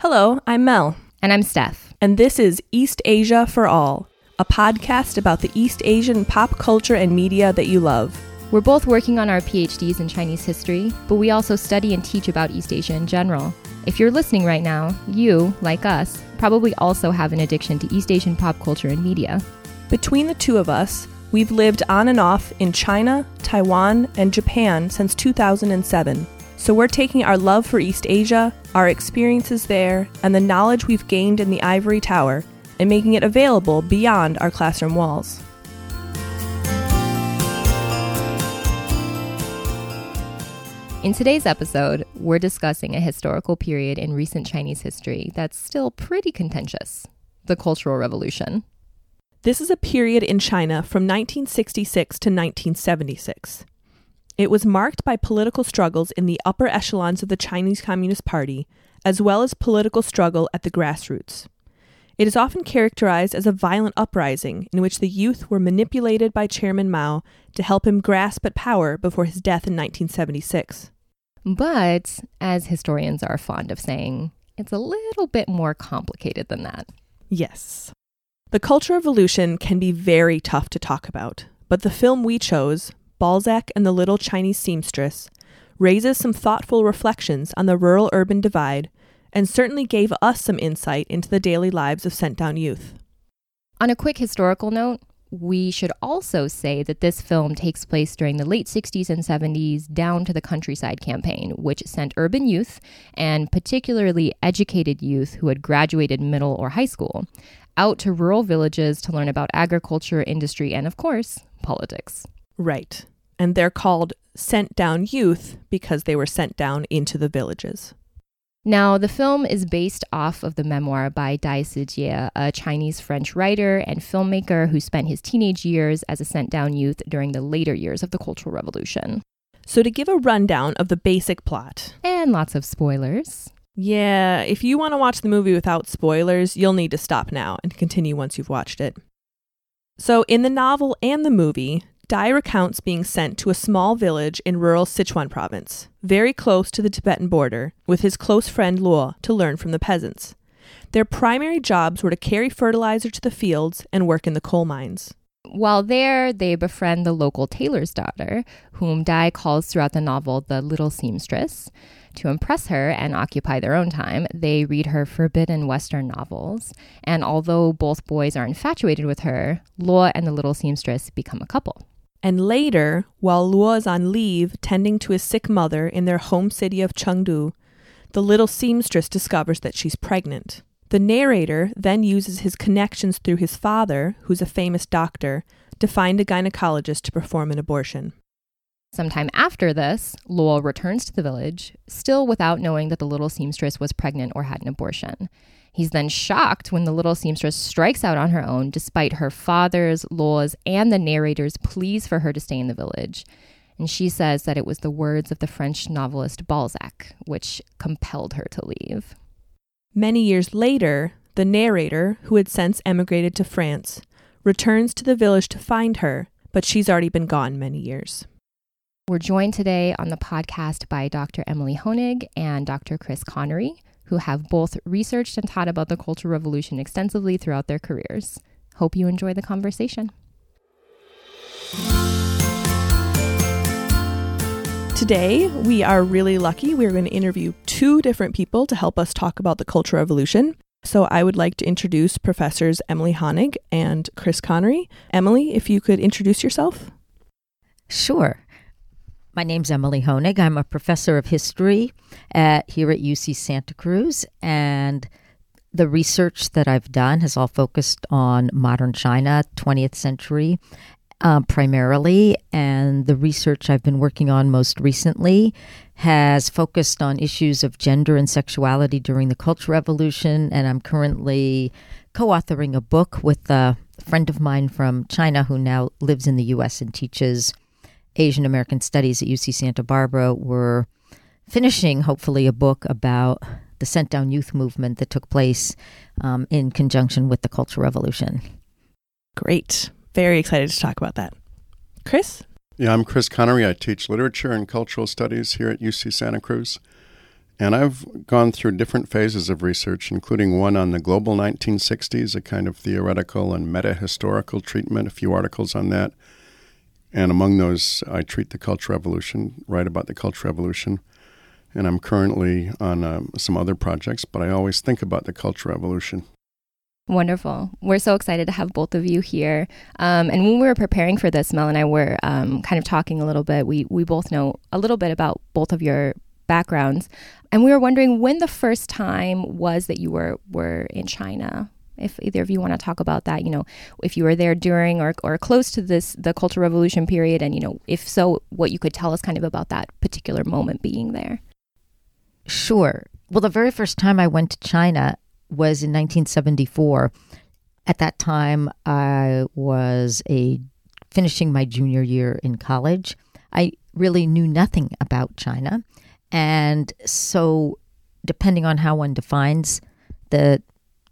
Hello, I'm Mel, And I'm Steph. and this is East Asia for All, a podcast about the East Asian pop culture and media that you love. We're both working on our PhDs in Chinese history, but we also study and teach about East Asia in general. If you're listening right now, you, like us, probably also have an addiction to East Asian pop culture and media. Between the two of us, we've lived on and off in China, Taiwan, and Japan since 2007. So we're taking our love for East Asia, our experiences there, and the knowledge we've gained in the Ivory Tower and making it available beyond our classroom walls. In today's episode, we're discussing a historical period in recent Chinese history that's still pretty contentious the Cultural Revolution. This is a period in China from 1966 to 1976. It was marked by political struggles in the upper echelons of the Chinese Communist Party, as well as political struggle at the grassroots. It is often characterized as a violent uprising in which the youth were manipulated by Chairman Mao to help him grasp at power before his death in 1976. But, as historians are fond of saying, it's a little bit more complicated than that. Yes. The Cultural Revolution can be very tough to talk about, but the film we chose, Balzac and the Little Chinese Seamstress, raises some thoughtful reflections on the rural urban divide and certainly gave us some insight into the daily lives of sent down youth. On a quick historical note, we should also say that this film takes place during the late 60s and 70s down to the countryside campaign, which sent urban youth, and particularly educated youth who had graduated middle or high school, out to rural villages to learn about agriculture, industry, and of course, politics. Right. And they're called sent down youth because they were sent down into the villages. Now, the film is based off of the memoir by Dai Sijie, a Chinese French writer and filmmaker who spent his teenage years as a sent down youth during the later years of the Cultural Revolution. So, to give a rundown of the basic plot, And lots of spoilers. Yeah, if you want to watch the movie without spoilers, you'll need to stop now and continue once you've watched it. So, in the novel and the movie, Dai recounts being sent to a small village in rural Sichuan province, very close to the Tibetan border, with his close friend Luo to learn from the peasants. Their primary jobs were to carry fertilizer to the fields and work in the coal mines. While there, they befriend the local tailor's daughter, whom Dai calls throughout the novel the little seamstress. To impress her and occupy their own time, they read her forbidden Western novels. And although both boys are infatuated with her, Luo and the little seamstress become a couple. And later, while Luo is on leave tending to his sick mother in their home city of Chengdu, the little seamstress discovers that she's pregnant. The narrator then uses his connections through his father, who's a famous doctor, to find a gynecologist to perform an abortion. Sometime after this, Luo returns to the village, still without knowing that the little seamstress was pregnant or had an abortion. He's then shocked when the little seamstress strikes out on her own, despite her father's, Luo's, and the narrator's pleas for her to stay in the village. And she says that it was the words of the French novelist Balzac which compelled her to leave. Many years later, the narrator, who had since emigrated to France, returns to the village to find her, but she's already been gone many years. We're joined today on the podcast by Dr. Emily Honig and Dr. Chris Connery, who have both researched and taught about the Cultural Revolution extensively throughout their careers. Hope you enjoy the conversation. Today, we are really lucky. We're going to interview two different people to help us talk about the Cultural Revolution. So, I would like to introduce Professors Emily Honig and Chris Connery. Emily, if you could introduce yourself. Sure. My name's Emily Honig. I'm a professor of history at here at UC Santa Cruz, and the research that I've done has all focused on modern China, 20th century, um, primarily. And the research I've been working on most recently has focused on issues of gender and sexuality during the Cultural Revolution. And I'm currently co authoring a book with a friend of mine from China who now lives in the US and teaches Asian American Studies at UC Santa Barbara. We're finishing, hopefully, a book about the sent down youth movement that took place um, in conjunction with the Cultural Revolution. Great. Very excited to talk about that. Chris? Yeah, I'm Chris Connery. I teach literature and cultural studies here at UC Santa Cruz. And I've gone through different phases of research, including one on the global 1960s, a kind of theoretical and meta historical treatment, a few articles on that. And among those, I treat the Cultural Revolution, write about the Cultural Revolution. And I'm currently on um, some other projects, but I always think about the Cultural Revolution. Wonderful. We're so excited to have both of you here. Um, and when we were preparing for this, Mel and I were um, kind of talking a little bit. We, we both know a little bit about both of your backgrounds. And we were wondering when the first time was that you were, were in China. If either of you want to talk about that, you know, if you were there during or, or close to this, the Cultural Revolution period, and, you know, if so, what you could tell us kind of about that particular moment being there. Sure. Well, the very first time I went to China was in 1974. At that time, I was a finishing my junior year in college. I really knew nothing about China. And so, depending on how one defines the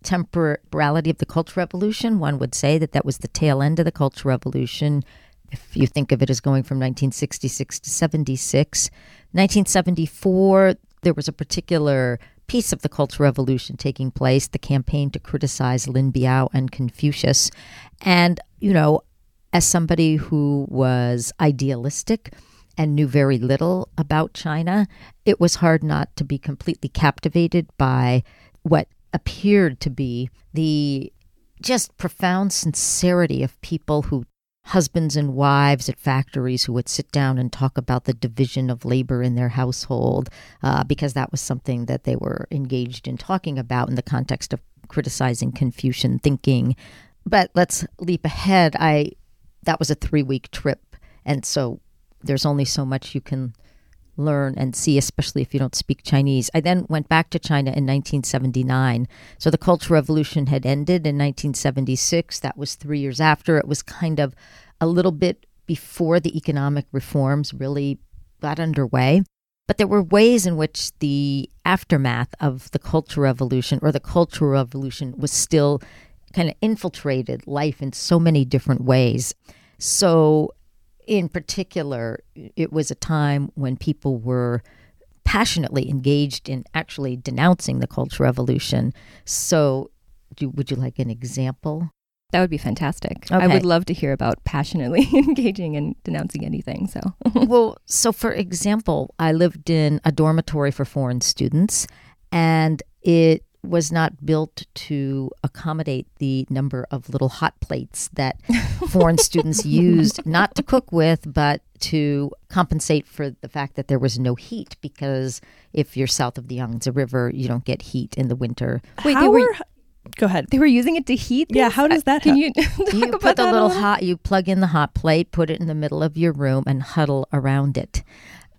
temporality of the Cultural Revolution, one would say that that was the tail end of the Cultural Revolution. If you think of it as going from 1966 to 76, 1974, there was a particular piece of the Cultural Revolution taking place, the campaign to criticize Lin Biao and Confucius. And, you know, as somebody who was idealistic, and knew very little about China, it was hard not to be completely captivated by what appeared to be the just profound sincerity of people who husbands and wives at factories who would sit down and talk about the division of labor in their household uh, because that was something that they were engaged in talking about in the context of criticizing Confucian thinking. But let's leap ahead. I that was a three week trip, and so there's only so much you can learn and see, especially if you don't speak Chinese. I then went back to China in 1979. So the Cultural Revolution had ended in 1976. That was three years after. It was kind of a little bit before the economic reforms really got underway. But there were ways in which the aftermath of the Cultural Revolution or the Cultural Revolution was still kind of infiltrated life in so many different ways. So in particular, it was a time when people were passionately engaged in actually denouncing the Cultural Revolution. So, do, would you like an example? That would be fantastic. Okay. I would love to hear about passionately engaging and denouncing anything. So, well, so for example, I lived in a dormitory for foreign students, and it was not built to accommodate the number of little hot plates that foreign students used, not to cook with, but to compensate for the fact that there was no heat. Because if you're south of the Yangtze River, you don't get heat in the winter. Wait, they were. Go ahead. They were using it to heat. Things? Yeah, how does that? Can you you put the little hot? You plug in the hot plate, put it in the middle of your room, and huddle around it.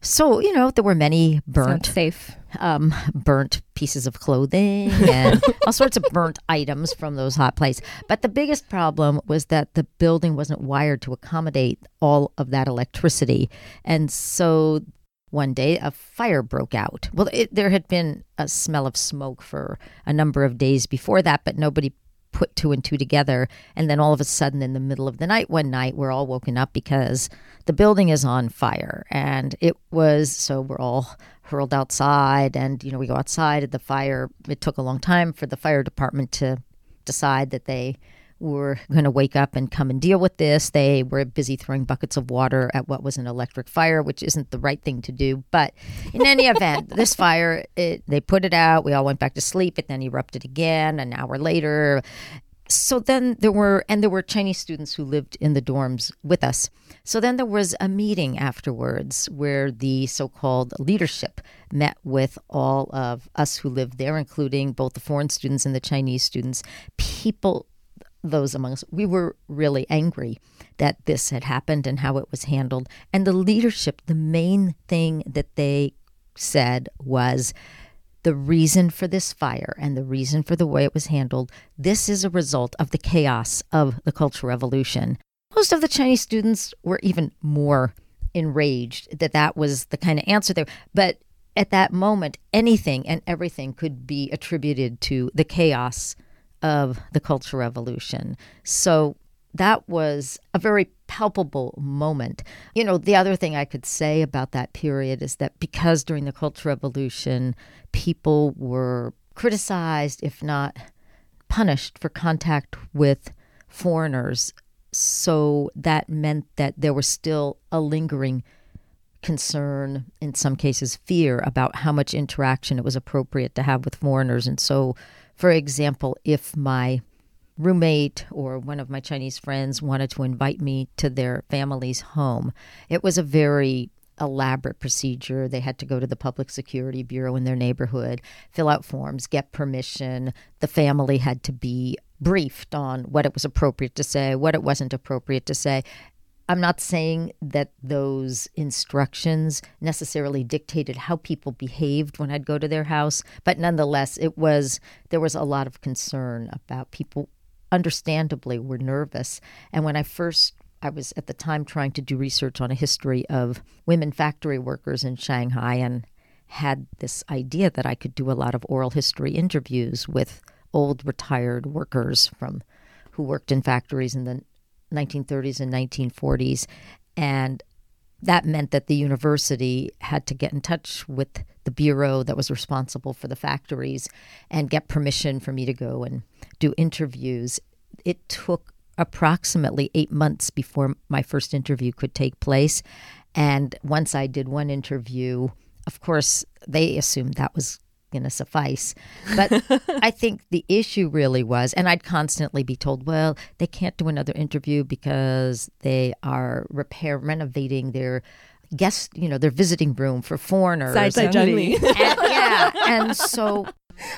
So you know there were many burnt, Sounds safe, um, burnt pieces of clothing and all sorts of burnt items from those hot plates. But the biggest problem was that the building wasn't wired to accommodate all of that electricity, and so one day a fire broke out. Well, it, there had been a smell of smoke for a number of days before that, but nobody put two and two together. And then all of a sudden, in the middle of the night, one night, we're all woken up because the building is on fire. And it was so we're all hurled outside. And, you know, we go outside at the fire. It took a long time for the fire department to decide that they were going to wake up and come and deal with this. They were busy throwing buckets of water at what was an electric fire, which isn't the right thing to do. But in any event, this fire, it, they put it out. We all went back to sleep. It then erupted again an hour later. So then there were, and there were Chinese students who lived in the dorms with us. So then there was a meeting afterwards where the so called leadership met with all of us who lived there, including both the foreign students and the Chinese students. People those among us, we were really angry that this had happened and how it was handled. And the leadership, the main thing that they said was the reason for this fire and the reason for the way it was handled, this is a result of the chaos of the Cultural Revolution. Most of the Chinese students were even more enraged that that was the kind of answer there. But at that moment, anything and everything could be attributed to the chaos of the Cultural Revolution. So that was a very palpable moment. You know, the other thing I could say about that period is that because during the Cultural Revolution, people were criticized, if not punished, for contact with foreigners. So that meant that there was still a lingering concern, in some cases, fear about how much interaction it was appropriate to have with foreigners. And so, for example, if my roommate or one of my Chinese friends wanted to invite me to their family's home, it was a very elaborate procedure. They had to go to the Public Security Bureau in their neighborhood, fill out forms, get permission. The family had to be briefed on what it was appropriate to say, what it wasn't appropriate to say. I'm not saying that those instructions necessarily dictated how people behaved when I'd go to their house, but nonetheless, it was there was a lot of concern about people understandably were nervous. And when I first I was at the time trying to do research on a history of women factory workers in Shanghai and had this idea that I could do a lot of oral history interviews with old retired workers from who worked in factories in the 1930s and 1940s and that meant that the university had to get in touch with the bureau that was responsible for the factories and get permission for me to go and do interviews. It took approximately eight months before my first interview could take place. And once I did one interview, of course, they assumed that was going to suffice. But I think the issue really was, and I'd constantly be told, well, they can't do another interview because they are repair renovating their guest, you know, their visiting room for foreigners. Side side and, and, yeah, and so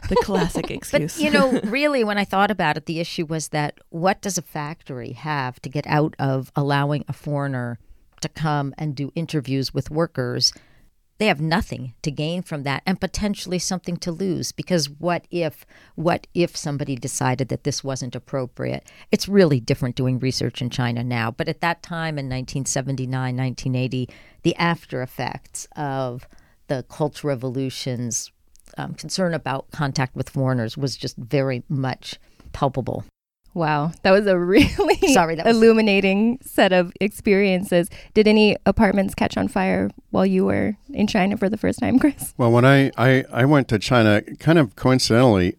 the classic excuse. But you know, really, when I thought about it, the issue was that what does a factory have to get out of allowing a foreigner to come and do interviews with workers? They have nothing to gain from that and potentially something to lose because what if what if somebody decided that this wasn't appropriate? It's really different doing research in China now, but at that time in 1979, 1980, the after effects of the Cultural Revolution's um, concern about contact with foreigners was just very much palpable. Wow, that was a really Sorry, that was... illuminating set of experiences. Did any apartments catch on fire while you were in China for the first time, Chris? Well, when I, I, I went to China, kind of coincidentally,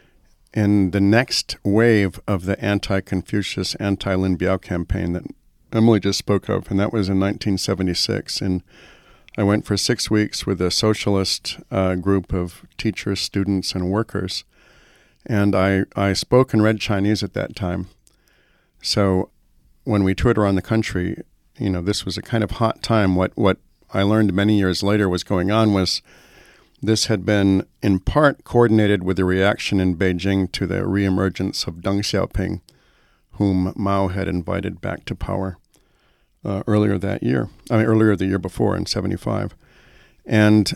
in the next wave of the anti Confucius, anti Lin Biao campaign that Emily just spoke of, and that was in 1976. And I went for six weeks with a socialist uh, group of teachers, students, and workers. And I, I spoke and read Chinese at that time. So when we toured around the country, you know, this was a kind of hot time. What, what I learned many years later was going on was this had been in part coordinated with the reaction in Beijing to the reemergence of Deng Xiaoping, whom Mao had invited back to power uh, earlier that year. I mean, earlier the year before in '75, and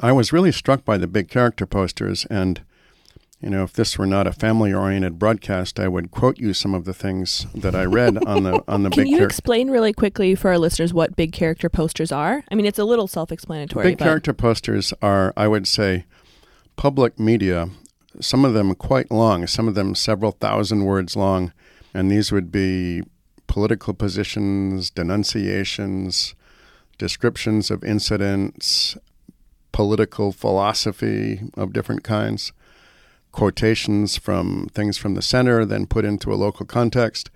I was really struck by the big character posters. And you know, if this were not a family-oriented broadcast, I would quote you some of the things that I read on the on the Can big. you char- explain really quickly for our listeners what big character posters are? I mean, it's a little self-explanatory. Big but character posters are, I would say, public media. Some of them quite long. Some of them several thousand words long, and these would be political positions, denunciations, descriptions of incidents, political philosophy of different kinds, quotations from things from the center, then put into a local context.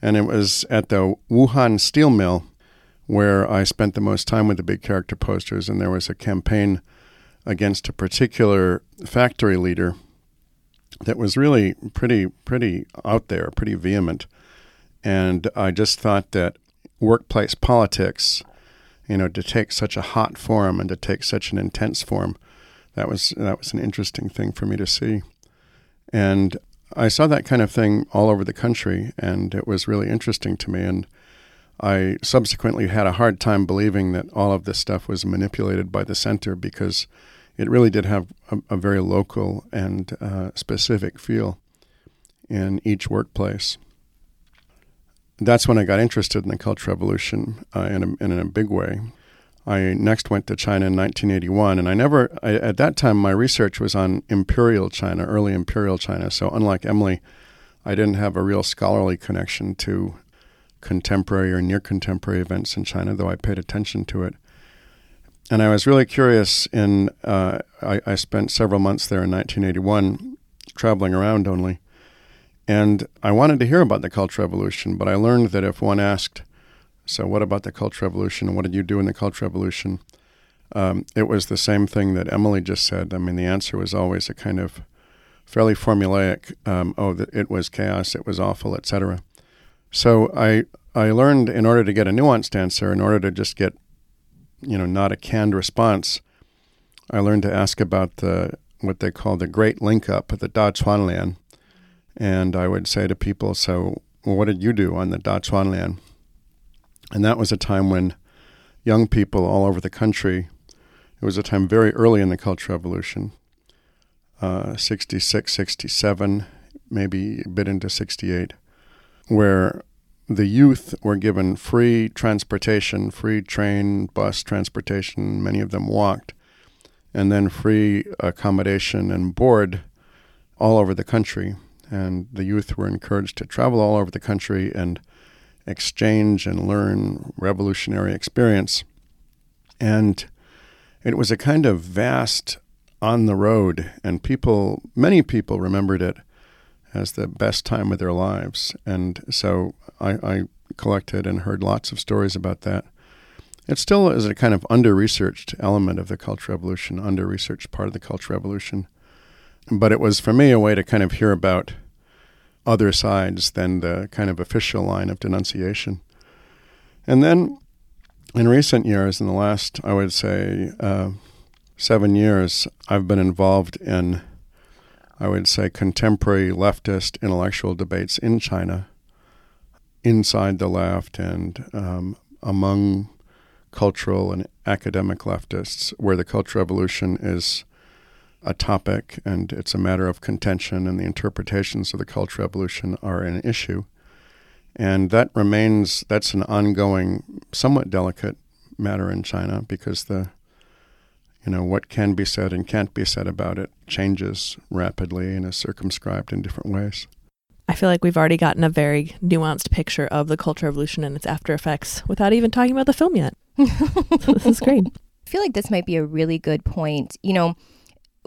And it was at the Wuhan steel mill where I spent the most time with the big character posters, and there was a campaign against a particular factory leader that was really pretty pretty out there, pretty vehement. And I just thought that workplace politics, you know, to take such a hot form and to take such an intense form, that was that was an interesting thing for me to see. And I saw that kind of thing all over the country, and it was really interesting to me. And I subsequently had a hard time believing that all of this stuff was manipulated by the center because it really did have a, a very local and uh, specific feel in each workplace that's when I got interested in the Cultural Revolution uh, in, a, in a big way. I next went to China in 1981, and I never, I, at that time, my research was on imperial China, early imperial China. So, unlike Emily, I didn't have a real scholarly connection to contemporary or near contemporary events in China, though I paid attention to it. And I was really curious. In uh, I, I spent several months there in 1981, traveling around only, and I wanted to hear about the Cultural Revolution. But I learned that if one asked, "So what about the Cultural Revolution? What did you do in the Cultural Revolution?" Um, it was the same thing that Emily just said. I mean, the answer was always a kind of fairly formulaic. Um, oh, it was chaos. It was awful, etc. So I I learned in order to get a nuanced answer, in order to just get you know, not a canned response, I learned to ask about the what they call the Great Link Up, the Da Chuanlian. And I would say to people, so well, what did you do on the Da Chuanlian? And that was a time when young people all over the country, it was a time very early in the Cultural Revolution, uh, 66, 67, maybe a bit into 68, where the youth were given free transportation, free train, bus transportation. Many of them walked, and then free accommodation and board all over the country. And the youth were encouraged to travel all over the country and exchange and learn revolutionary experience. And it was a kind of vast on the road, and people, many people remembered it as the best time of their lives. And so I, I collected and heard lots of stories about that. It still is a kind of under researched element of the Cultural Revolution, under researched part of the Cultural Revolution. But it was for me a way to kind of hear about other sides than the kind of official line of denunciation. And then in recent years, in the last, I would say, uh, seven years, I've been involved in I would say, contemporary leftist intellectual debates in China, inside the left and um, among cultural and academic leftists, where the Cultural Revolution is a topic and it's a matter of contention, and the interpretations of the Cultural Revolution are an issue. And that remains, that's an ongoing, somewhat delicate matter in China because the you know, what can be said and can't be said about it changes rapidly and is circumscribed in different ways. I feel like we've already gotten a very nuanced picture of the Cultural Revolution and its after effects without even talking about the film yet. so this is great. I feel like this might be a really good point. You know,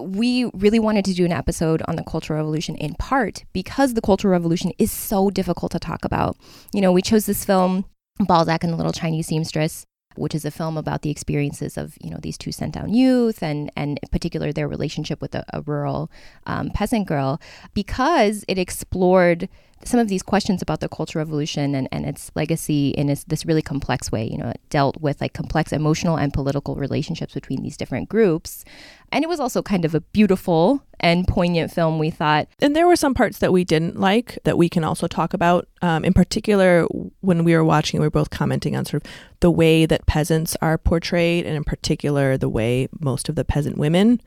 we really wanted to do an episode on the Cultural Revolution in part because the Cultural Revolution is so difficult to talk about. You know, we chose this film, Balzac and the Little Chinese Seamstress, which is a film about the experiences of you know these two sent down youth and and in particular their relationship with a, a rural um, peasant girl because it explored some of these questions about the cultural revolution and, and its legacy in this, this really complex way. You know, it dealt with like complex emotional and political relationships between these different groups. And it was also kind of a beautiful and poignant film, we thought. And there were some parts that we didn't like that we can also talk about. Um, in particular, when we were watching, we were both commenting on sort of the way that peasants are portrayed, and in particular, the way most of the peasant women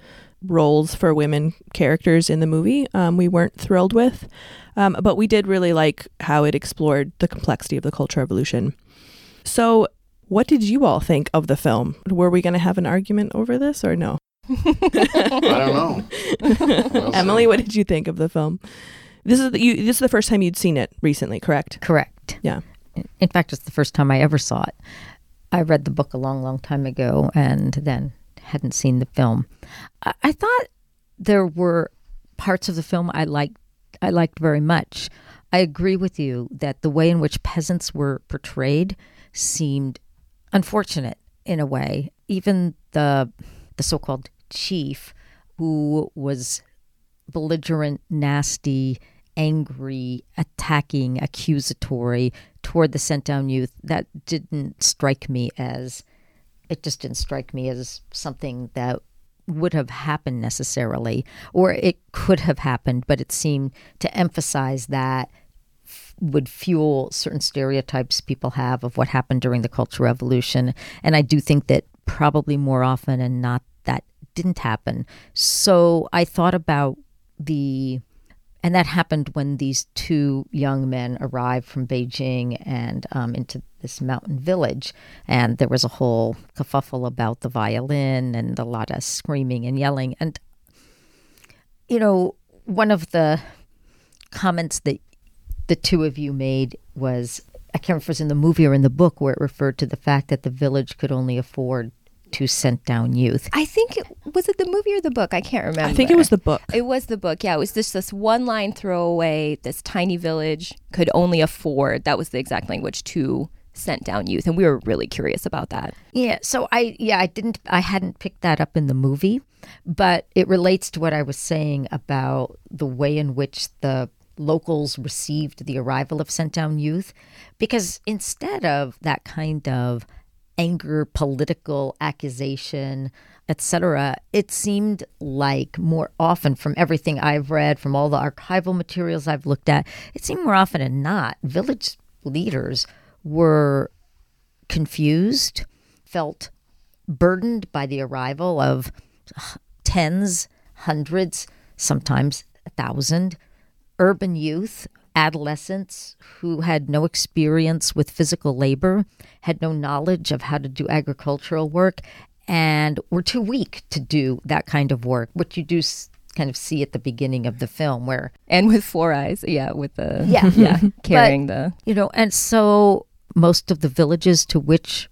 roles for women characters in the movie um, we weren't thrilled with. Um, but we did really like how it explored the complexity of the Cultural Revolution. So, what did you all think of the film? Were we going to have an argument over this or no? I don't know. Emily, what did you think of the film? This is the, you, this is the first time you'd seen it recently, correct? Correct. Yeah. In fact, it's the first time I ever saw it. I read the book a long, long time ago, and then hadn't seen the film. I, I thought there were parts of the film I liked I liked very much. I agree with you that the way in which peasants were portrayed seemed unfortunate in a way. Even the the so-called chief who was belligerent, nasty, angry, attacking, accusatory toward the sent down youth, that didn't strike me as it just didn't strike me as something that would have happened necessarily, or it could have happened, but it seemed to emphasize that would fuel certain stereotypes people have of what happened during the Cultural Revolution. And I do think that probably more often and not that didn't happen. So I thought about the and that happened when these two young men arrived from Beijing and um, into this mountain village. And there was a whole kerfuffle about the violin and a lot of screaming and yelling. And, you know, one of the comments that the two of you made was I can't remember if it was in the movie or in the book where it referred to the fact that the village could only afford two sent down youth. I think it was it the movie or the book. I can't remember. I think it was the book. It was the book. Yeah, it was just this one line throwaway. This tiny village could only afford. That was the exact language two sent down youth, and we were really curious about that. Yeah, so I yeah, I didn't I hadn't picked that up in the movie, but it relates to what I was saying about the way in which the locals received the arrival of sent down youth because instead of that kind of anger, political accusation, etc. It seemed like more often, from everything I've read, from all the archival materials I've looked at, it seemed more often than not, village leaders were confused, felt burdened by the arrival of tens, hundreds, sometimes a thousand urban youth adolescents who had no experience with physical labor, had no knowledge of how to do agricultural work, and were too weak to do that kind of work, which you do kind of see at the beginning of the film where and with four eyes. Yeah with the yeah. Yeah. Carrying but, the you know and so most of the villages to which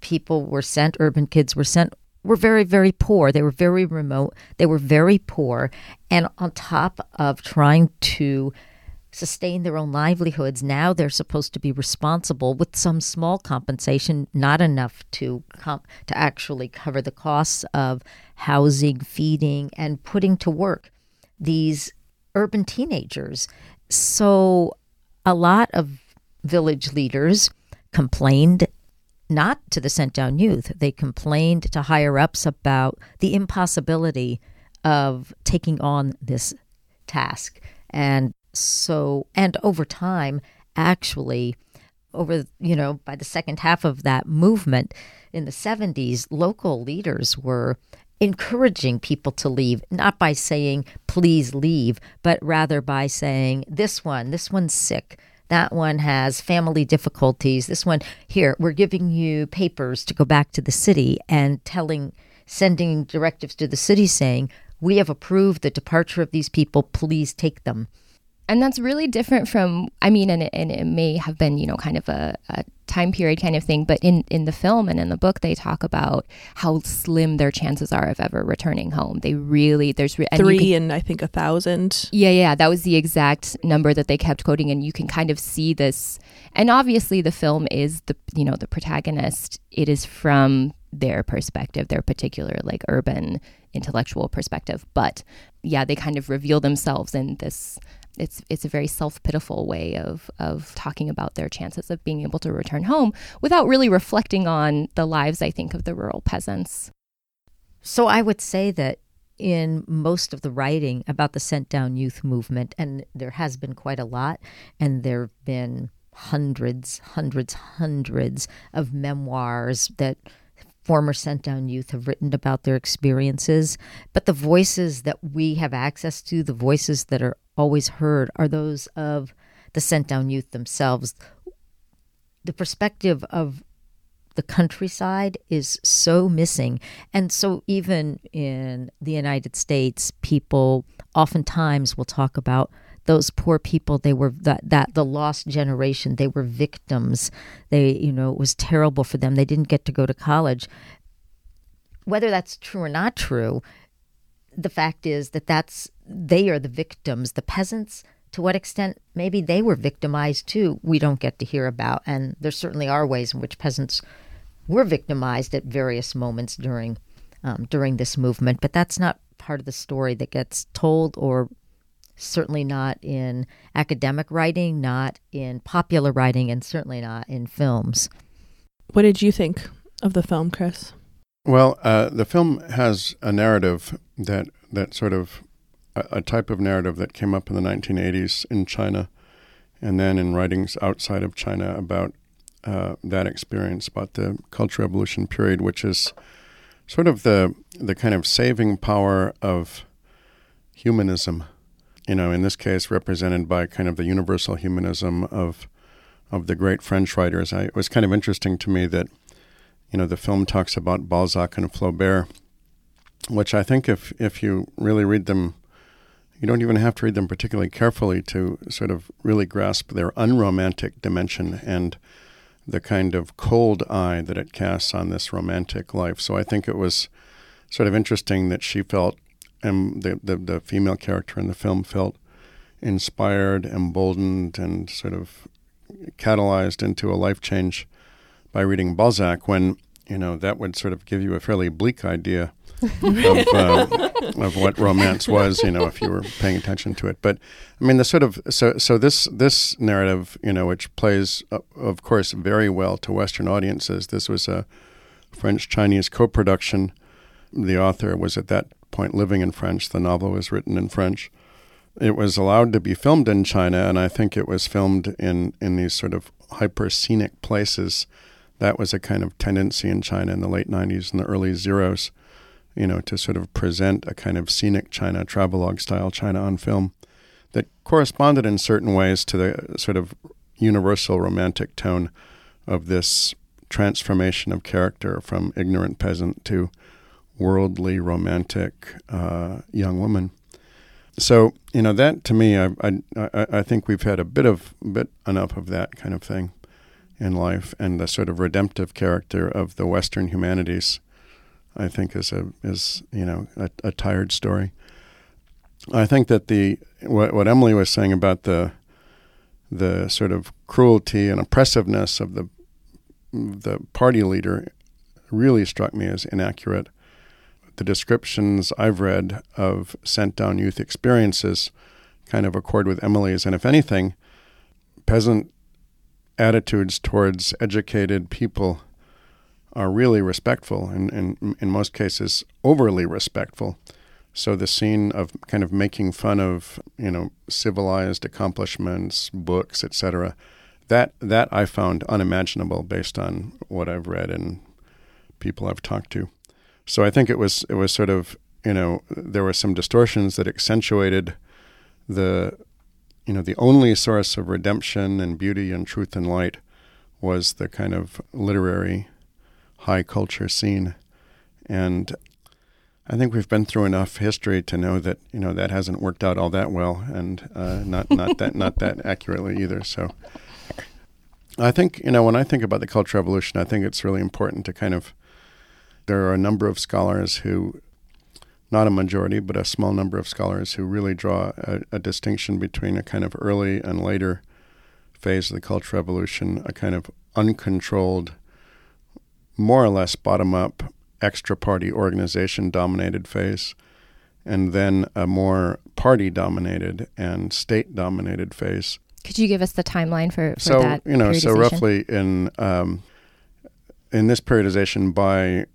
people were sent urban kids were sent were very very poor. They were very remote. They were very poor. And on top of trying to sustain their own livelihoods. Now they're supposed to be responsible with some small compensation, not enough to com- to actually cover the costs of housing, feeding, and putting to work these urban teenagers. So a lot of village leaders complained not to the sent down youth. They complained to higher ups about the impossibility of taking on this task. And so, and over time, actually, over, you know, by the second half of that movement in the 70s, local leaders were encouraging people to leave, not by saying, please leave, but rather by saying, this one, this one's sick. That one has family difficulties. This one, here, we're giving you papers to go back to the city and telling, sending directives to the city saying, we have approved the departure of these people. Please take them and that's really different from i mean and it, and it may have been you know kind of a, a, time period kind of thing but in in the film and in the book they talk about how slim their chances are of ever returning home. They really there's re- and three could, and i think a thousand. Yeah yeah that was the exact number that they kept quoting and you can kind of see this. And obviously the film is the you know the protagonist. It is from their perspective their particular like urban intellectual perspective. But yeah they kind of reveal themselves in this it's it's a very self pitiful way of of talking about their chances of being able to return home without really reflecting on the lives I think of the rural peasants. So I would say that in most of the writing about the sent down youth movement, and there has been quite a lot, and there have been hundreds, hundreds, hundreds of memoirs that former sent down youth have written about their experiences. But the voices that we have access to, the voices that are always heard are those of the sent down youth themselves. The perspective of the countryside is so missing. And so, even in the United States, people oftentimes will talk about those poor people. They were that, that the lost generation. They were victims. They you know it was terrible for them. They didn't get to go to college. Whether that's true or not true the fact is that that's they are the victims. The peasants, to what extent maybe they were victimized too, we don't get to hear about. And there certainly are ways in which peasants were victimized at various moments during um, during this movement. But that's not part of the story that gets told, or certainly not in academic writing, not in popular writing, and certainly not in films. What did you think of the film, Chris? Well, uh, the film has a narrative that that sort of a, a, type of narrative that came up in the 1980s in China, and then in writings outside of China about uh, that experience, about the Cultural Revolution period, which is sort of the the kind of saving power of humanism. You know, in this case, represented by kind of the universal humanism of of the great French writers. I, it was kind of interesting to me that you know, the film talks about Balzac and Flaubert, which I think if if you really read them, you don't even have to read them particularly carefully to sort of really grasp their unromantic dimension and the kind of cold eye that it casts on this romantic life. So I think it was sort of interesting that she felt, and the, the, the female character in the film felt inspired, emboldened, and sort of catalyzed into a life change by reading Balzac when, you know, that would sort of give you a fairly bleak idea of, uh, of what romance was, you know, if you were paying attention to it. But I mean, the sort of so so this this narrative, you know, which plays, uh, of course, very well to Western audiences. This was a French Chinese co-production. The author was at that point living in French. The novel was written in French. It was allowed to be filmed in China, and I think it was filmed in in these sort of hyper scenic places. That was a kind of tendency in China in the late 90s and the early zeros you know, to sort of present a kind of scenic China, travelogue style China on film that corresponded in certain ways to the sort of universal romantic tone of this transformation of character from ignorant peasant to worldly romantic uh, young woman. So you know that to me, I, I I think we've had a bit of bit enough of that kind of thing in life, and the sort of redemptive character of the Western humanities I think is a is you know a, a tired story. I think that the what, what Emily was saying about the the sort of cruelty and oppressiveness of the the party leader really struck me as inaccurate. The descriptions I've read of sent down youth experiences kind of accord with Emily's, and if anything, peasant attitudes towards educated people are really respectful and, and in most cases overly respectful. So the scene of kind of making fun of you know civilized accomplishments, books, etc. That that I found unimaginable based on what I've read and people I've talked to. So I think it was it was sort of you know there were some distortions that accentuated the you know the only source of redemption and beauty and truth and light was the kind of literary high culture scene. And I think we've been through enough history to know that you know that hasn't worked out all that well, and uh, not not that not that accurately either. So, I think you know when I think about the Cultural Revolution, I think it's really important to kind of there are a number of scholars who, not a majority, but a small number of scholars who really draw a, a distinction between a kind of early and later phase of the Cultural Revolution, a kind of uncontrolled more or less bottom up, extra party organization dominated phase, and then a more party dominated and state dominated phase. Could you give us the timeline for, for so, that? you know, so roughly in um, in this periodization by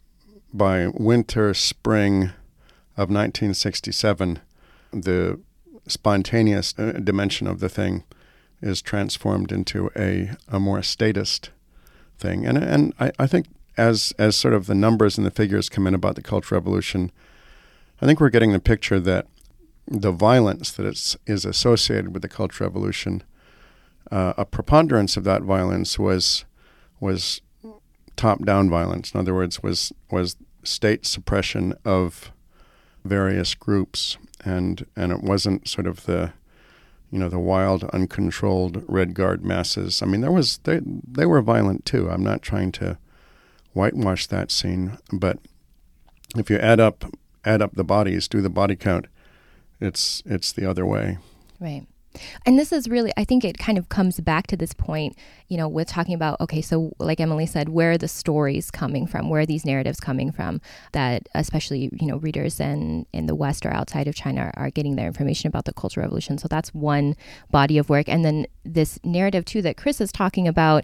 by winter spring of 1967, the spontaneous uh, dimension of the thing is transformed into a, a more statist thing. And, and I, I think as as sort of the numbers and the figures come in about the Cultural Revolution, I think we're getting the picture that the violence that is, is associated with the Cultural Revolution, uh, a preponderance of that violence was was top down violence. In other words, was was state suppression of various groups, and and it wasn't sort of the you know the wild, uncontrolled Red Guard masses. I mean, there was they they were violent too. I'm not trying to whitewash that scene. But if you add up add up the bodies, do the body count, it's it's the other way. Right. And this is really, I think it kind of comes back to this point, you know, with talking about, okay, so like Emily said, where are the stories coming from? Where are these narratives coming from that especially, you know, readers in, in the West or outside of China are, are getting their information about the Cultural Revolution? So that's one body of work. And then this narrative, too, that Chris is talking about,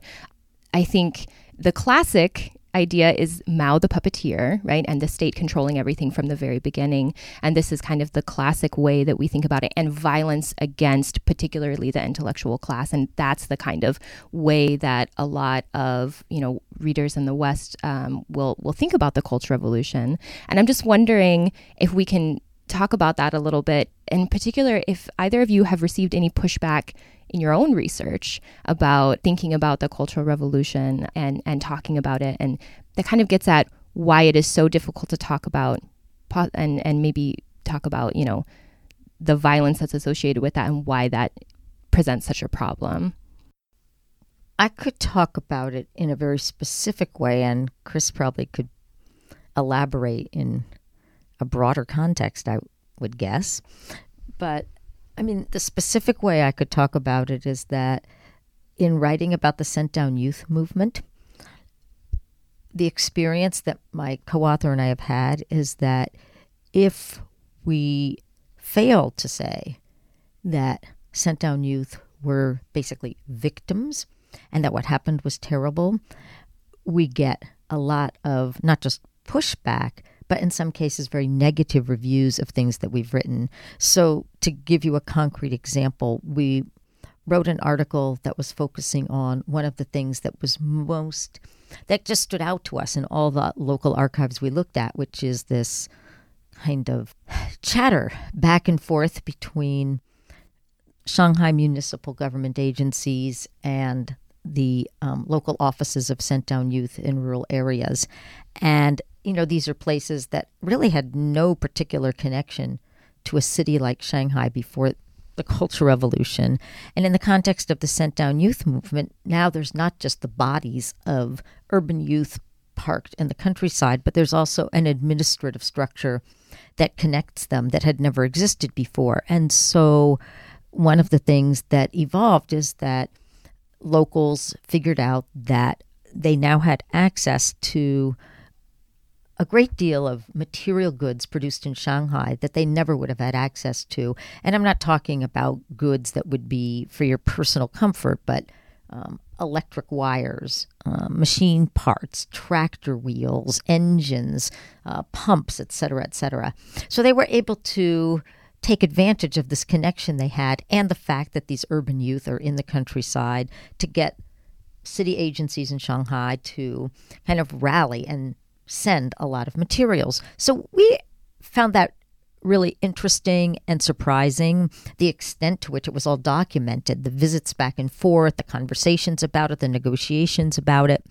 I think the classic idea is Mao the puppeteer, right? And the state controlling everything from the very beginning. And this is kind of the classic way that we think about it, and violence against particularly the intellectual class. And that's the kind of way that a lot of, you know, readers in the West um, will will think about the Cultural Revolution. And I'm just wondering if we can talk about that a little bit. In particular, if either of you have received any pushback in your own research about thinking about the Cultural Revolution and, and talking about it. And that kind of gets at why it is so difficult to talk about and, and maybe talk about, you know, the violence that's associated with that and why that presents such a problem. I could talk about it in a very specific way, and Chris probably could elaborate in a broader context, I would guess. But I mean, the specific way I could talk about it is that in writing about the Sent Down Youth movement, the experience that my co author and I have had is that if we fail to say that Sent Down Youth were basically victims and that what happened was terrible, we get a lot of not just pushback, but in some cases, very negative reviews of things that we've written. So, to give you a concrete example, we wrote an article that was focusing on one of the things that was most, that just stood out to us in all the local archives we looked at, which is this kind of chatter back and forth between Shanghai municipal government agencies and the um, local offices of sent down youth in rural areas. And, you know, these are places that really had no particular connection to a city like Shanghai before the Cultural Revolution. And in the context of the sent down youth movement, now there's not just the bodies of urban youth parked in the countryside, but there's also an administrative structure that connects them that had never existed before. And so, one of the things that evolved is that locals figured out that they now had access to a great deal of material goods produced in Shanghai that they never would have had access to. And I'm not talking about goods that would be for your personal comfort, but um, electric wires, uh, machine parts, tractor wheels, engines, uh, pumps, etc., etc. So they were able to take advantage of this connection they had and the fact that these urban youth are in the countryside to get city agencies in Shanghai to kind of rally and send a lot of materials. So we found that really interesting and surprising the extent to which it was all documented the visits back and forth, the conversations about it, the negotiations about it.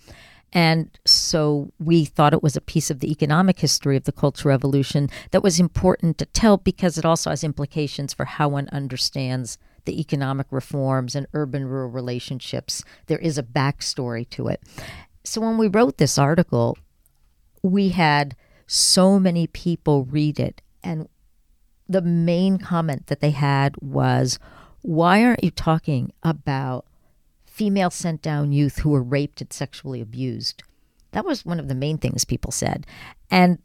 And so we thought it was a piece of the economic history of the Cultural Revolution that was important to tell because it also has implications for how one understands the economic reforms and urban rural relationships. There is a backstory to it. So when we wrote this article, we had so many people read it. And the main comment that they had was, Why aren't you talking about female sent down youth who were raped and sexually abused. That was one of the main things people said. And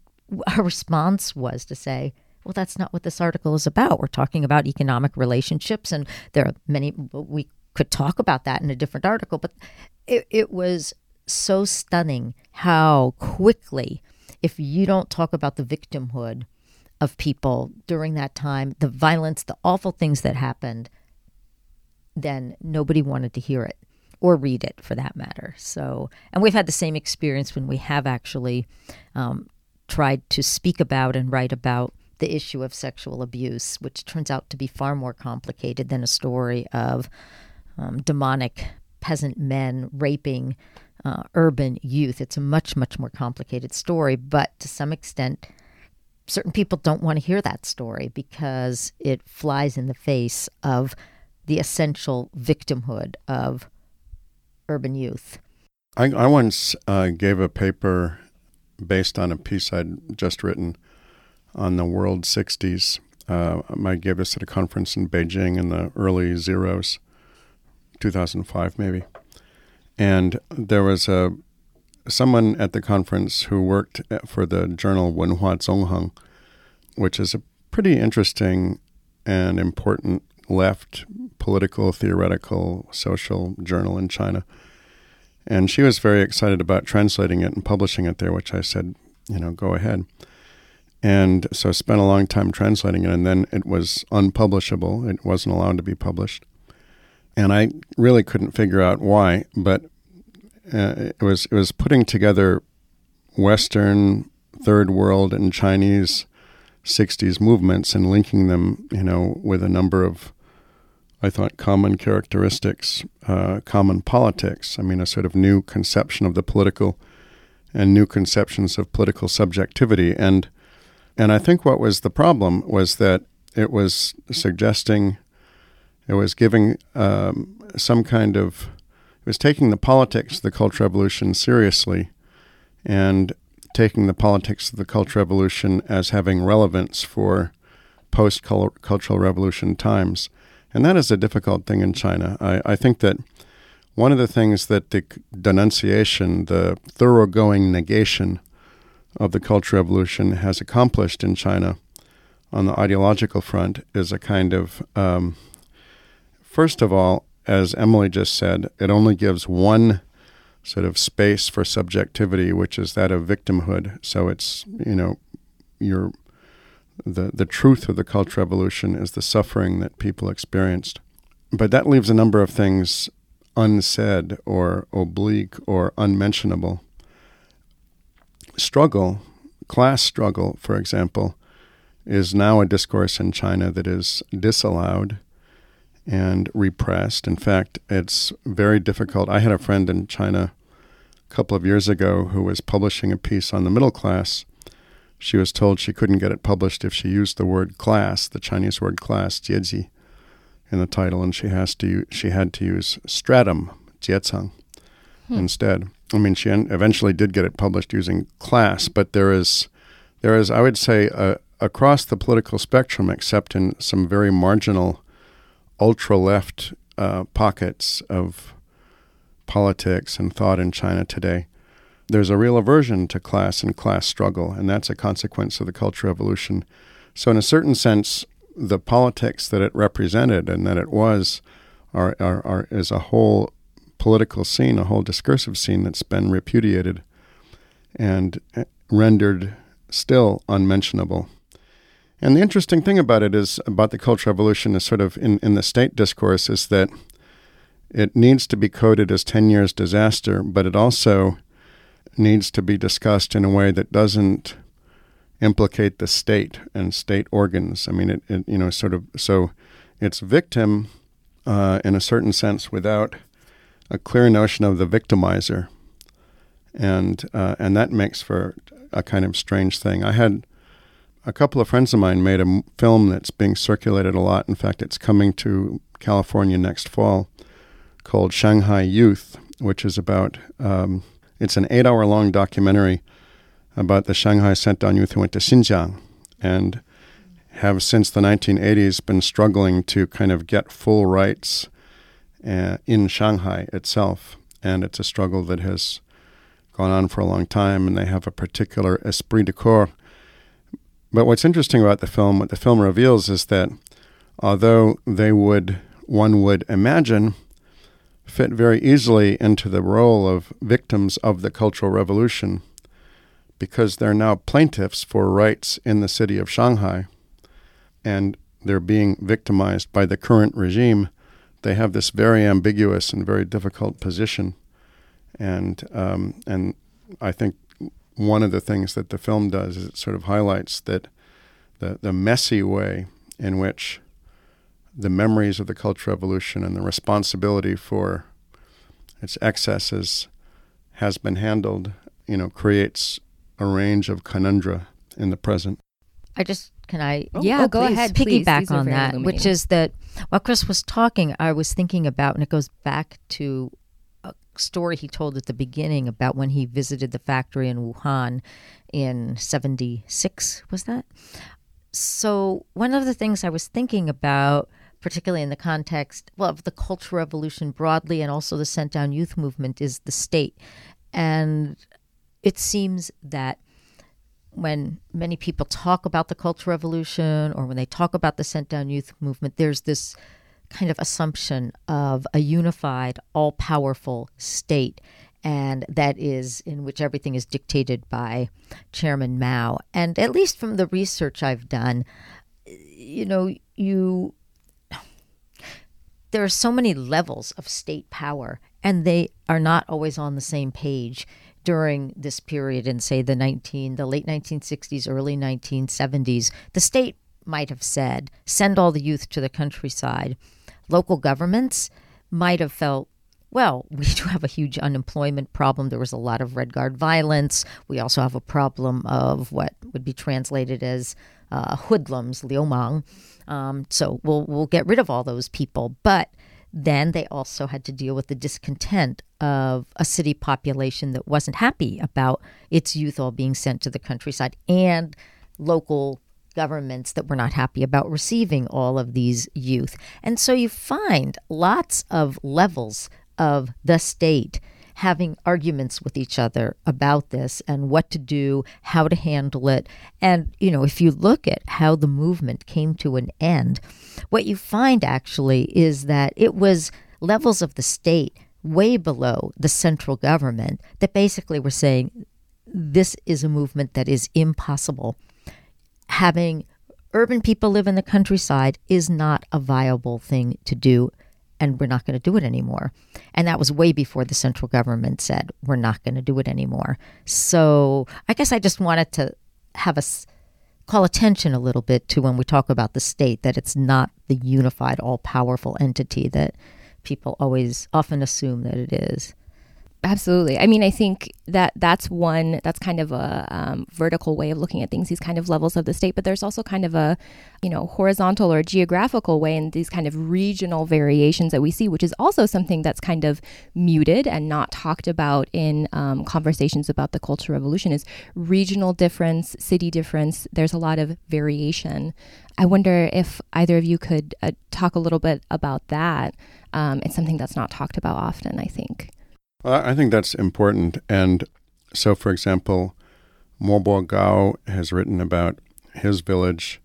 our response was to say, well, that's not what this article is about. We're talking about economic relationships, and there are many, we could talk about that in a different article, but it, it was so stunning how quickly, if you don't talk about the victimhood of people during that time, the violence, the awful things that happened, then nobody wanted to hear it or read it for that matter. So, and we've had the same experience when we have actually um, tried to speak about and write about the issue of sexual abuse, which turns out to be far more complicated than a story of um, demonic peasant men raping uh, urban youth. It's a much, much more complicated story, but to some extent, certain people don't want to hear that story because it flies in the face of the essential victimhood of urban youth. I, I once uh, gave a paper based on a piece I'd just written on the world 60s. Uh, I gave this at a conference in Beijing in the early zeros, 2005 maybe. And there was a someone at the conference who worked eh, for the journal Wenhua Zongheng, which is a pretty interesting and important left political, theoretical, social journal in China. And she was very excited about translating it and publishing it there, which I said, you know, go ahead. And so I spent a long time translating it, and then it was unpublishable. It wasn't allowed to be published. And I really couldn't figure out why, but uh, it was it was putting together Western, Third World, and Chinese 60s movements and linking them, you know, with a number of, I thought, common characteristics, uh, common politics. I mean, a sort of new conception of the political and new conceptions of political subjectivity. And, and I think what was the problem was that it was suggesting, it was giving um, some kind of, it was taking the politics of the Cultural Revolution seriously and taking the politics of the Cultural Revolution as having relevance for post Cultural Revolution times. And that is a difficult thing in China. I, I think that one of the things that the denunciation, the thoroughgoing negation of the Cultural Revolution has accomplished in China on the ideological front is a kind of, um, first of all, as Emily just said, it only gives one sort of space for subjectivity, which is that of victimhood. So it's, you know, your the the truth of the Cultural Revolution is the suffering that people experienced. But that leaves a number of things unsaid or oblique or unmentionable. Struggle, class struggle, for example, is now a discourse in China that is disallowed and repressed. In fact, it's very difficult. I had a friend in China a couple of years ago who was publishing a piece on the middle class. She was told she couldn't get it published if she used the word class, the Chinese word class, jiezi, in the title, and she has to she had to use stratum, jiecang, hmm. instead. I mean, she eventually did get it published using class, but there is there is, I would say, across the political spectrum, except in some very marginal ultra left uh, pockets of politics and thought in China today, there's a real aversion to class and class struggle, and that's a consequence of the Cultural Revolution. So, in a certain sense, the politics that it represented and that it was are, are, are is a whole political scene, a whole discursive scene that's been repudiated and uh, rendered still unmentionable. And the interesting thing about it is about the Cultural Revolution is sort of in, in the state discourse is that it needs to be coded as 10 years disaster, but it also needs to be discussed in a way that doesn't implicate the state and state organs. I mean, it, it you know, sort of, so it's victim uh, in a certain sense without a clear notion of the victimizer. And, uh, and that makes for a kind of strange thing. I had a couple of friends of mine made a film that's being circulated a lot. In fact, it's coming to California next fall called Shanghai Youth, which is about, um, it's an eight hour long documentary about the Shanghai sent down youth who went to Xinjiang and have since the 1980s been struggling to kind of get full rights uh, in Shanghai itself. And it's a struggle that has gone on for a long time, and they have a particular esprit de corps but what's interesting about the film, what the film reveals is that although they would, one would imagine, fit very easily into the role of victims of the Cultural Revolution, because they're now plaintiffs for rights in the city of Shanghai, and they're being victimized by the current regime, they have this very ambiguous and very difficult position. And um, and I think one of the things that the film does is it sort of highlights that the, the messy way in which the memories of the Cultural Revolution and the responsibility for its excesses has been handled, you know, creates a range of conundra in the present. I just can I? Oh, yeah oh, go please, ahead. Piggyback on that, which is that while Chris was talking, I was thinking about, and it goes back to story he told at the beginning about when he visited the factory in Wuhan in 76, was that? So, one of the things I was thinking about, particularly in the context well, of the Cultural Revolution broadly and also the Sent Down Youth movement, is the state. And it seems that when many people talk about the Cultural Revolution or when they talk about the Sent Down Youth movement, there's this kind of assumption of a unified, all powerful state, and that is in which everything is dictated by Chairman Mao. And at least from the research I've done, you know, you there are so many levels of state power, and they are not always on the same page during this period in say the 19 the late 1960s early 1970s the state might have said send all the youth to the countryside local governments might have felt Well, we do have a huge unemployment problem. There was a lot of Red Guard violence. We also have a problem of what would be translated as uh, hoodlums, liumang. Um, so we'll we'll get rid of all those people, but then they also had to deal with the discontent of a city population that wasn't happy about its youth all being sent to the countryside and local governments that were not happy about receiving all of these youth. And so you find lots of levels of the state having arguments with each other about this and what to do, how to handle it. And, you know, if you look at how the movement came to an end, what you find actually is that it was levels of the state way below the central government that basically were saying this is a movement that is impossible. Having urban people live in the countryside is not a viable thing to do and we're not going to do it anymore. And that was way before the central government said, we're not going to do it anymore. So I guess I just wanted to have us call attention a little bit to when we talk about the state that it's not the unified, all powerful entity that people always often assume that it is. Absolutely. I mean, I think that that's one, that's kind of a um, vertical way of looking at things, these kind of levels of the state, but there's also kind of a, you know, horizontal or geographical way and these kind of regional variations that we see, which is also something that's kind of muted and not talked about in um, conversations about the Cultural Revolution is regional difference, city difference. There's a lot of variation. I wonder if either of you could uh, talk a little bit about that. Um, it's something that's not talked about often, I think. Well, I think that's important. And so, for example, Mobo Gao has written about his village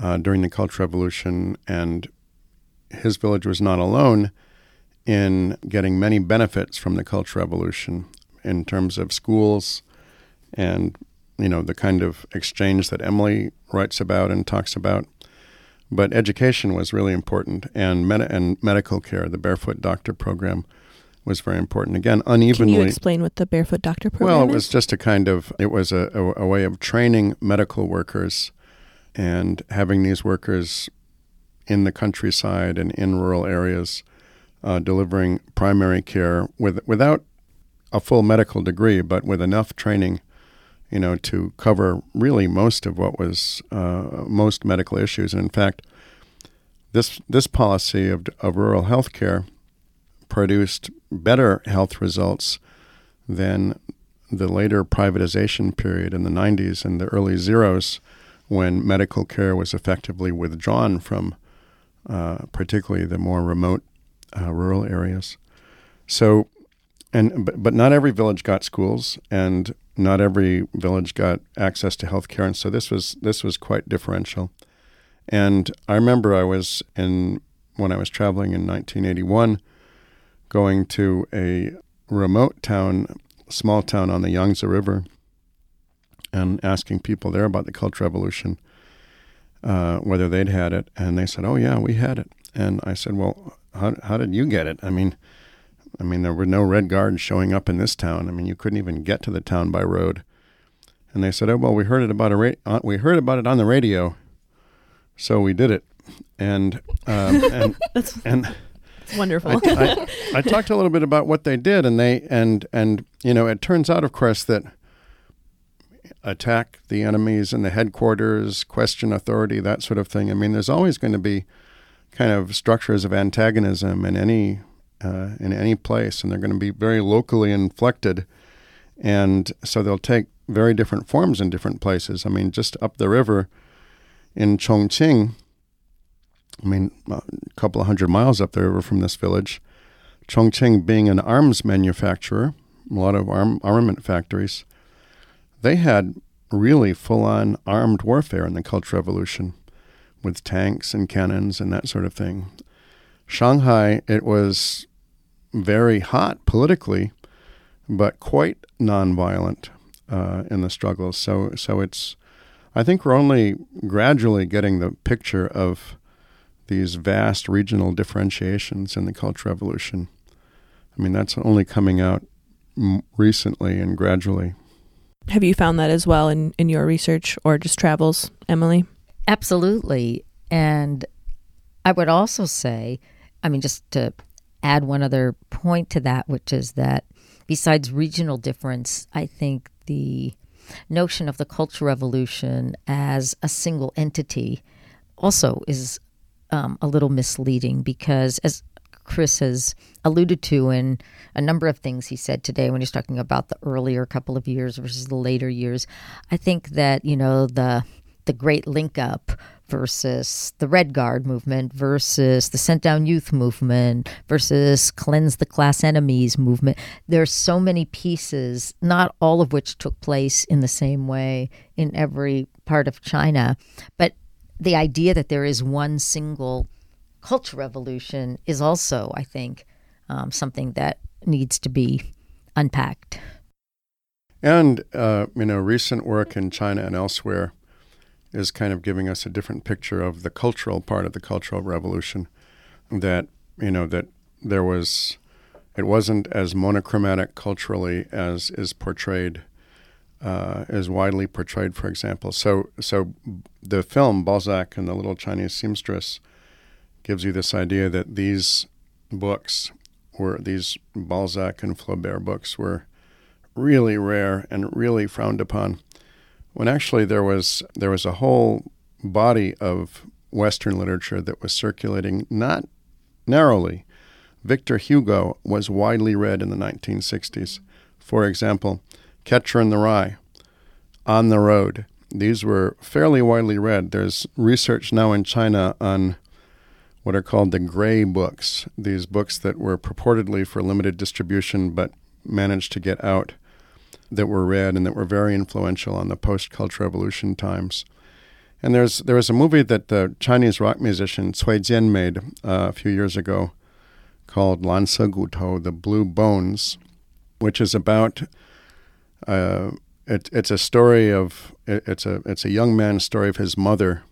uh, during the Cultural Revolution, and his village was not alone in getting many benefits from the Cultural Revolution in terms of schools and you know the kind of exchange that Emily writes about and talks about. But education was really important, and med- and medical care, the Barefoot Doctor program was very important. Again, unevenly. Can you explain what the Barefoot Doctor program well, it was just a kind of it was a, a, a way of training medical workers and having these workers in the countryside and in rural areas uh, delivering primary care with without a full medical degree, but with enough training, you know, to cover really most of what was uh, most medical issues. And in fact, this this policy of of rural health care produced better health results than the later privatization period in the 90s and the early zeros when medical care was effectively withdrawn from uh, particularly the more remote uh, rural areas. So, and but, but not every village got schools, and not every village got access to health care, and so this was this was quite differential. And I remember I was in when I was traveling in 1981 going to a remote town, small town on the Yangtze River, and asking people there about the Cultural Revolution, uh, whether they'd had it. And they said, "Oh yeah, we had it." And I said, "Well, how how did you get it?" I mean, I mean there were no Red Guards showing up in this town. I mean, you couldn't even get to the town by road. And they said, "Oh well, we heard it about a ra- uh, we heard about it on the radio, so we did it." And um, and and it's wonderful. I, I, I, talked a little bit about what they did, and they and and you know it turns out, of course, that attack the enemies in the headquarters, question authority, that sort of thing. I mean, there's always going to be kind of structures of antagonism in any uh, in any place, and they're going to be very locally inflected, and so they'll take very different forms in different places. I mean, just up the river in Chongqing I mean, a couple of hundred miles up the river from this village. Chongqing being an arms manufacturer, a lot of arm, armament factories, they had really full on armed warfare in the Cultural Revolution with tanks and cannons and that sort of thing. Shanghai, it was very hot politically, but quite nonviolent uh, in the struggles. So, so it's, I think we're only gradually getting the picture of these vast regional differentiations in the Cultural Revolution. I mean, that's only coming out recently and gradually. Have you found that as well in, in your research or just travels, Emily? Absolutely. And I would also say, I mean, just to add one other point to that, which is that besides regional difference, I think the notion of the Cultural Revolution as a single entity also is um, a little misleading because, as Chris has alluded to in a number of things he said today when he's talking about the earlier couple of years versus the later years, I think that you know the the great link up versus the Red Guard movement versus the Sent Down Youth movement versus Cleanse the Class Enemies movement. There's so many pieces, not all of which took place in the same way in every part of China. But the idea that there is one single culture revolution is also, I think, um, something that needs to be unpacked. And, uh, you know, recent work in China and elsewhere is kind of giving us a different picture of the cultural part of the Cultural Revolution. That you know that there was, it wasn't as monochromatic culturally as is portrayed, uh, as widely portrayed. For example, so so the film Balzac and the Little Chinese Seamstress gives you this idea that these books were these Balzac and Flaubert books were really rare and really frowned upon when actually there was there was a whole body of Western literature that was circulating not narrowly. Victor Hugo was widely read in the 1960s. For example, Catcher in the Rye, On the Road. These were fairly widely read. There's research now in China on what are called the gray books, these books that were purportedly for limited distribution but managed to get out that were read and that were very influential on the post culture revolution times. And there's there was a movie that the Chinese rock musician Cui Jian made uh, a few years ago called Lan Se Gu Tou, The Blue Bones, which is about uh, it, it's a story of it, it's a it's a young man's story of his mother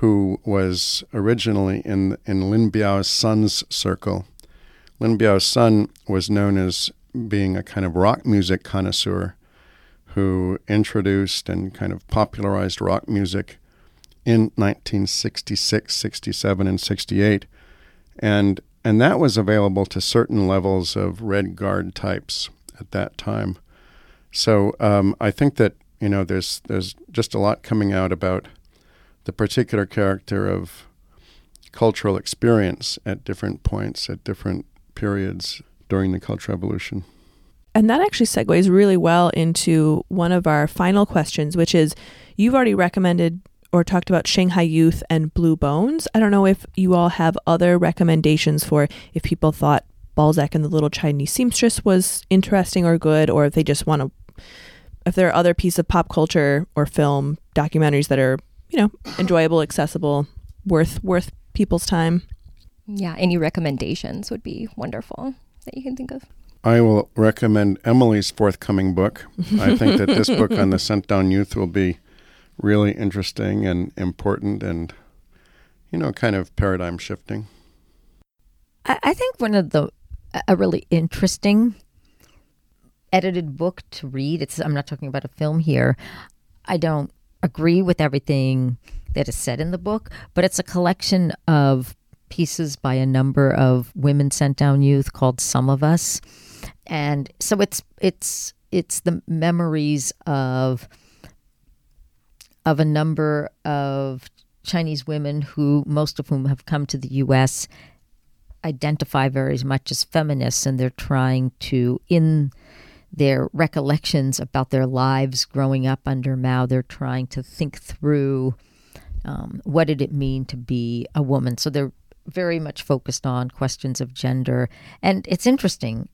who was originally in in Lin Biao's son's circle. Lin Biao's son was known as being a kind of rock music connoisseur who introduced and kind of popularized rock music in 1966, 67, and 68. And, and that was available to certain levels of Red Guard types at that time. So um, I think that you know there's there's just a lot coming out about the particular character of cultural experience at different points at different periods during the Cultural Revolution. And that actually segues really well into one of our final questions, which is you've already recommended or talked about Shanghai Youth and Blue Bones. I don't know if you all have other recommendations for if people thought Balzac and the Little Chinese Seamstress was interesting or good, or if they just want to, if there are other pieces of pop culture or film documentaries that are, you know, enjoyable, accessible, worth worth people's time. Yeah, any recommendations would be wonderful that you can think of? I will recommend Emily's forthcoming book. I think that this book on the sent down youth will be really interesting and important and, you know, kind of paradigm shifting. I, I think one of the, a really interesting edited book to read, it's, I'm not talking about a film here. I don't agree with everything that is said in the book, but it's a collection of pieces by a number of women sent down youth called Some of Us. And so it's it's it's the memories of of a number of Chinese women who most of whom have come to the US identify very much as feminists and they're trying to in their recollections about their lives growing up under Mao, they're trying to think through um, what did it mean to be a woman. So they're very much focused on questions of gender. And it's interesting.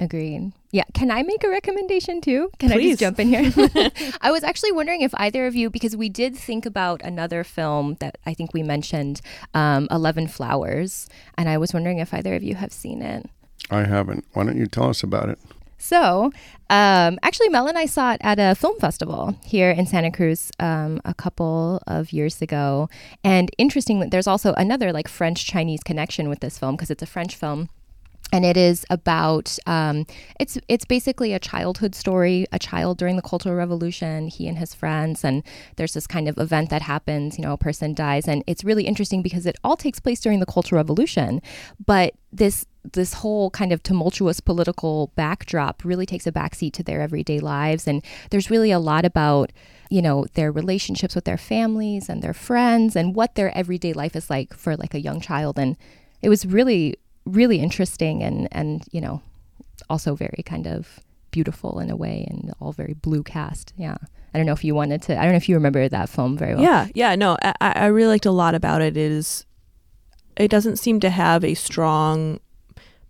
Agreed. Yeah. Can I make a recommendation too? Can Please. I just jump in here? I was actually wondering if either of you, because we did think about another film that I think we mentioned, um, 11 Flowers, and I was wondering if either of you have seen it. I haven't. Why don't you tell us about it? So, um, actually, Mel and I saw it at a film festival here in Santa Cruz um, a couple of years ago. And interestingly, there's also another like French Chinese connection with this film because it's a French film. And it is about um, it's it's basically a childhood story a child during the cultural revolution he and his friends and there's this kind of event that happens you know a person dies. And it's really interesting because it all takes place during the cultural revolution. But this this whole kind of tumultuous political backdrop really takes a backseat to their everyday lives. And there's really a lot about you know their relationships with their families and their friends and what their everyday life is like for like a young child. And it was really really interesting and and you know also very kind of beautiful in a way and all very blue cast yeah i don't know if you wanted to i don't know if you remember that film very well Yeah, yeah, no, I, I really liked a lot about it. Is, it doesn't seem to have a strong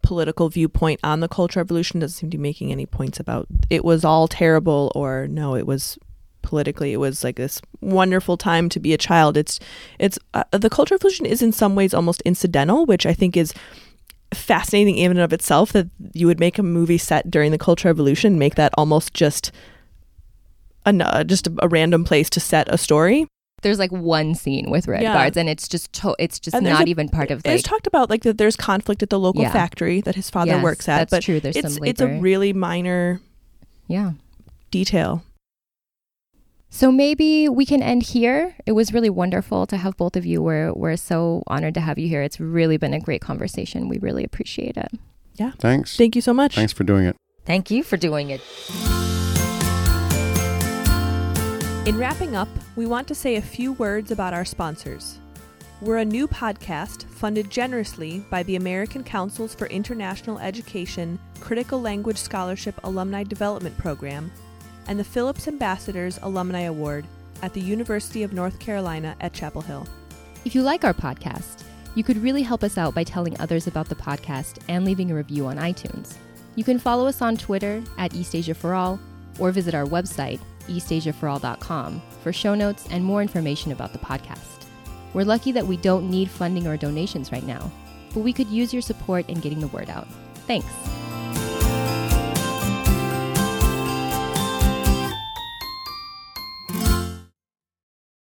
political viewpoint on the cultural revolution. Doesn't seem to be making any points about it was all terrible or no, it was politically it was like this wonderful time to be a child. It's, it's uh, the cultural revolution is in some ways almost incidental, which I think is fascinating in and of itself that you would make a movie set during the cultural revolution make that almost just a uh, just a, a random place to set a story there's like one scene with red Yeah. guards and it's just to- it's just not a- even part of like talked about like that there's conflict at the local Yeah. factory that his father Yes, works at, that's but true there's it's some it's a really minor yeah detail. So maybe we can end here. It was really wonderful to have both of you. We're we're so honored to have you here. It's really been a great conversation. We really appreciate it. Yeah. Thanks. Thank you so much. Thanks for doing it. Thank you for doing it. In wrapping up, we want to say a few words about our sponsors. We're a new podcast funded generously by the American Councils for International Education Critical Language Scholarship Alumni Development Program and the Phillips Ambassadors Alumni Award at the University of North Carolina at Chapel Hill. If you like our podcast, you could really help us out by telling others about the podcast and leaving a review on iTunes. You can follow us on Twitter at East Asia for All or visit our website, eastasiaforall.com, for show notes and more information about the podcast. We're lucky that we don't need funding or donations right now, but we could use your support in getting the word out. Thanks.